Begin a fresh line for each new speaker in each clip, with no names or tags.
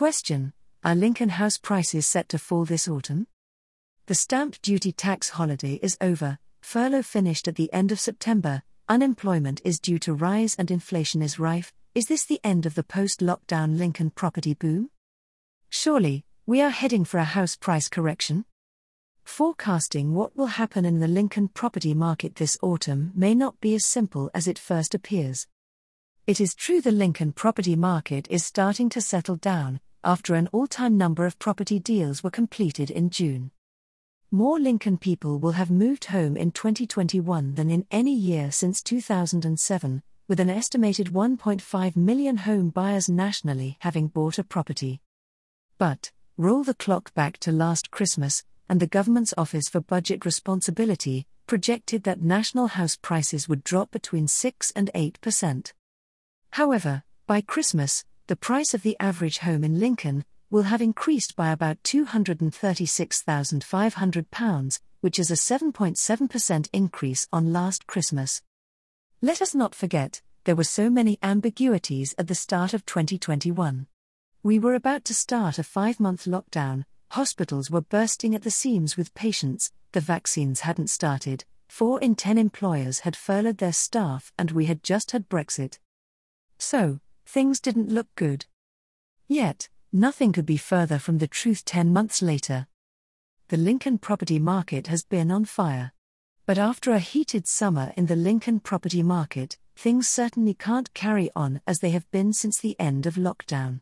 Question Are Lincoln house prices set to fall this autumn? The stamp duty tax holiday is over, furlough finished at the end of September, unemployment is due to rise and inflation is rife. Is this the end of the post lockdown Lincoln property boom? Surely, we are heading for a house price correction? Forecasting what will happen in the Lincoln property market this autumn may not be as simple as it first appears. It is true the Lincoln property market is starting to settle down, after an all time number of property deals were completed in June. More Lincoln people will have moved home in 2021 than in any year since 2007, with an estimated 1.5 million home buyers nationally having bought a property. But, roll the clock back to last Christmas, and the government's Office for Budget Responsibility projected that national house prices would drop between 6 and 8 percent. However, by Christmas, the price of the average home in Lincoln will have increased by about £236,500, which is a 7.7% increase on last Christmas. Let us not forget, there were so many ambiguities at the start of 2021. We were about to start a five month lockdown, hospitals were bursting at the seams with patients, the vaccines hadn't started, 4 in 10 employers had furloughed their staff, and we had just had Brexit. So, things didn't look good. Yet, nothing could be further from the truth 10 months later. The Lincoln property market has been on fire. But after a heated summer in the Lincoln property market, things certainly can't carry on as they have been since the end of lockdown.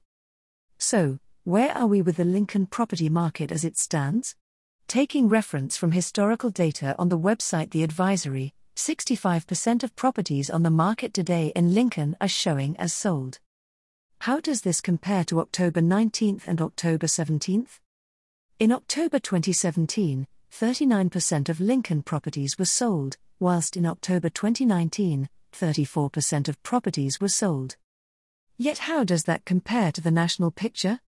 So, where are we with the Lincoln property market as it stands? Taking reference from historical data on the website The Advisory, 65% of properties on the market today in Lincoln are showing as sold. How does this compare to October 19th and October 17th? In October 2017, 39% of Lincoln properties were sold, whilst in October 2019, 34% of properties were sold. Yet, how does that compare to the national picture?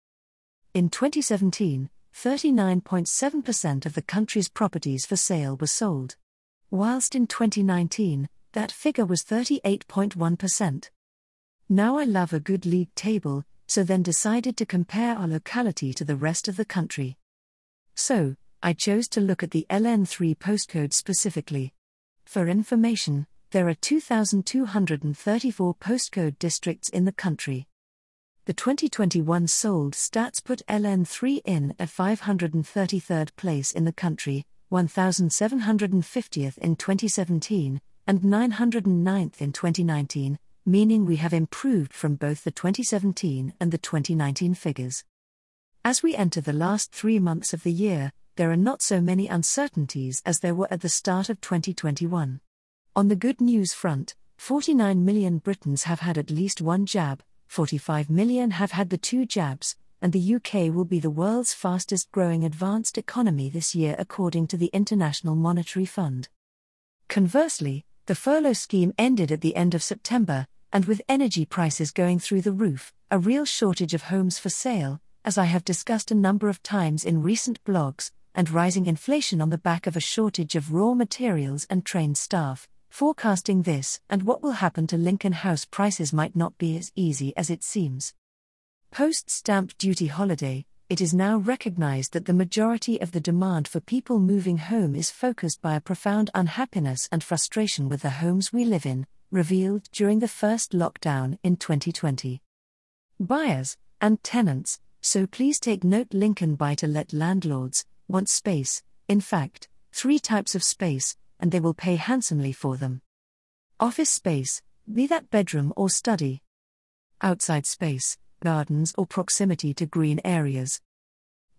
In 2017, 39.7% of the country's properties for sale were sold. Whilst in 2019, that figure was 38.1%. Now I love a good league table, so then decided to compare our locality to the rest of the country. So, I chose to look at the LN3 postcode specifically. For information, there are 2,234 postcode districts in the country. The 2021 sold stats put LN3 in at 533rd place in the country, 1750th in 2017, and 909th in 2019, meaning we have improved from both the 2017 and the 2019 figures. As we enter the last three months of the year, there are not so many uncertainties as there were at the start of 2021. On the good news front, 49 million Britons have had at least one jab, 45 million have had the two jabs, and the UK will be the world's fastest growing advanced economy this year, according to the International Monetary Fund. Conversely, the furlough scheme ended at the end of September, and with energy prices going through the roof, a real shortage of homes for sale, as I have discussed a number of times in recent blogs, and rising inflation on the back of a shortage of raw materials and trained staff, Forecasting this and what will happen to Lincoln house prices might not be as easy as it seems. Post stamp duty holiday, it is now recognized that the majority of the demand for people moving home is focused by a profound unhappiness and frustration with the homes we live in, revealed during the first lockdown in 2020. Buyers and tenants, so please take note Lincoln buy to let landlords want space, in fact, three types of space and they will pay handsomely for them. Office space, be that bedroom or study. Outside space, gardens or proximity to green areas.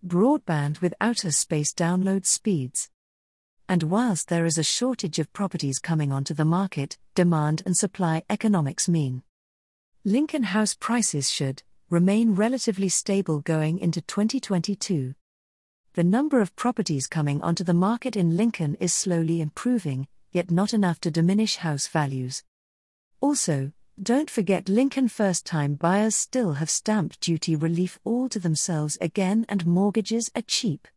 Broadband with outer space download speeds. And whilst there is a shortage of properties coming onto the market, demand and supply economics mean Lincoln house prices should remain relatively stable going into 2022 the number of properties coming onto the market in Lincoln is slowly improving, yet not enough to diminish house values. Also, don't forget Lincoln first time buyers still have stamp duty relief all to themselves again and mortgages are cheap.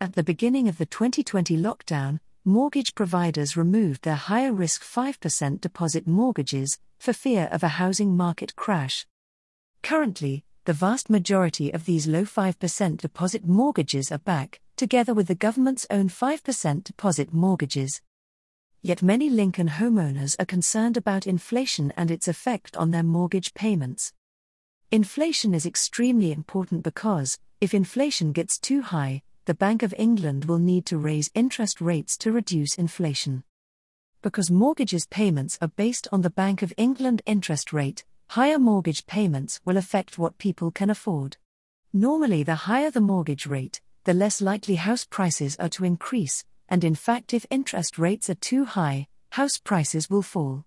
At the beginning of the 2020 lockdown, mortgage providers removed their higher risk 5% deposit mortgages for fear of a housing market crash. Currently, the vast majority of these low 5% deposit mortgages are back, together with the government's own 5% deposit mortgages. Yet many Lincoln homeowners are concerned about inflation and its effect on their mortgage payments. Inflation is extremely important because, if inflation gets too high, the Bank of England will need to raise interest rates to reduce inflation. Because mortgages payments are based on the Bank of England interest rate, higher mortgage payments will affect what people can afford. Normally, the higher the mortgage rate, the less likely house prices are to increase, and in fact, if interest rates are too high, house prices will fall.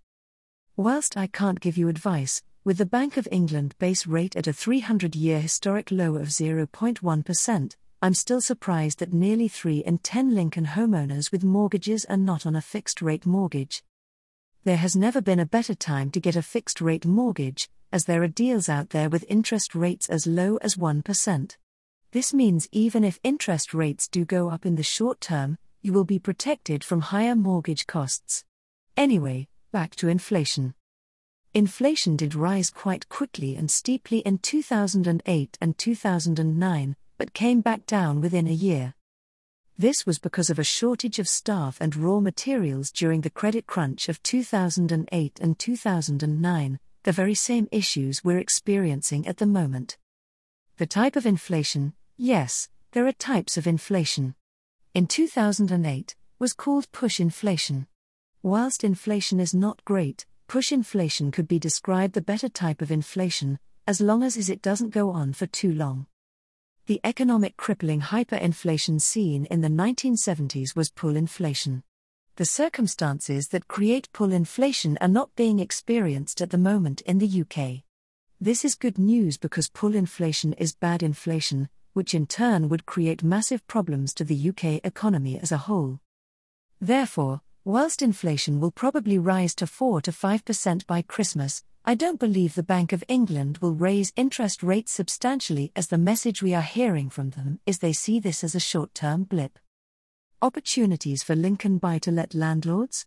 Whilst I can't give you advice, with the Bank of England base rate at a 300 year historic low of 0.1%, I'm still surprised that nearly 3 in 10 Lincoln homeowners with mortgages are not on a fixed rate mortgage. There has never been a better time to get a fixed rate mortgage, as there are deals out there with interest rates as low as 1%. This means even if interest rates do go up in the short term, you will be protected from higher mortgage costs. Anyway, back to inflation. Inflation did rise quite quickly and steeply in 2008 and 2009, but came back down within a year. This was because of a shortage of staff and raw materials during the credit crunch of 2008 and 2009, the very same issues we're experiencing at the moment. The type of inflation, yes, there are types of inflation. In 2008, was called push inflation. Whilst inflation is not great, push inflation could be described the better type of inflation, as long as it doesn't go on for too long. The economic crippling hyperinflation seen in the 1970s was pull inflation. The circumstances that create pull inflation are not being experienced at the moment in the UK. This is good news because pull inflation is bad inflation, which in turn would create massive problems to the UK economy as a whole. Therefore, whilst inflation will probably rise to 4 to 5% by Christmas, I don't believe the Bank of England will raise interest rates substantially as the message we are hearing from them is they see this as a short term blip. Opportunities for Lincoln buy to let landlords?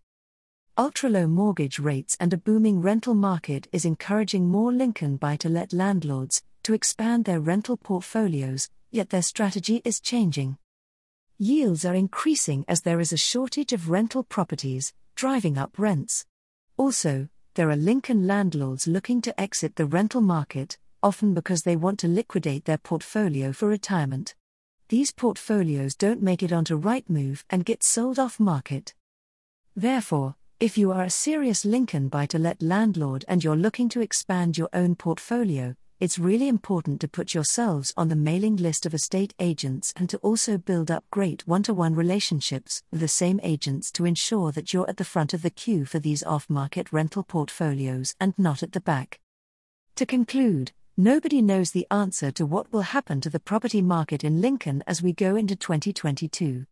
Ultra low mortgage rates and a booming rental market is encouraging more Lincoln buy to let landlords to expand their rental portfolios, yet their strategy is changing. Yields are increasing as there is a shortage of rental properties, driving up rents. Also, there are Lincoln landlords looking to exit the rental market, often because they want to liquidate their portfolio for retirement. These portfolios don't make it onto Rightmove and get sold off market. Therefore, if you are a serious Lincoln buy to let landlord and you're looking to expand your own portfolio, it's really important to put yourselves on the mailing list of estate agents and to also build up great one to one relationships with the same agents to ensure that you're at the front of the queue for these off market rental portfolios and not at the back. To conclude, nobody knows the answer to what will happen to the property market in Lincoln as we go into 2022.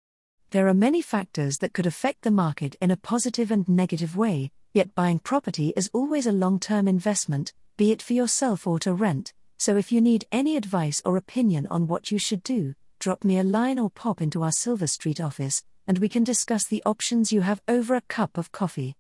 There are many factors that could affect the market in a positive and negative way, yet buying property is always a long term investment be it for yourself or to rent. So if you need any advice or opinion on what you should do, drop me a line or pop into our Silver Street office, and we can discuss the options you have over a cup of coffee.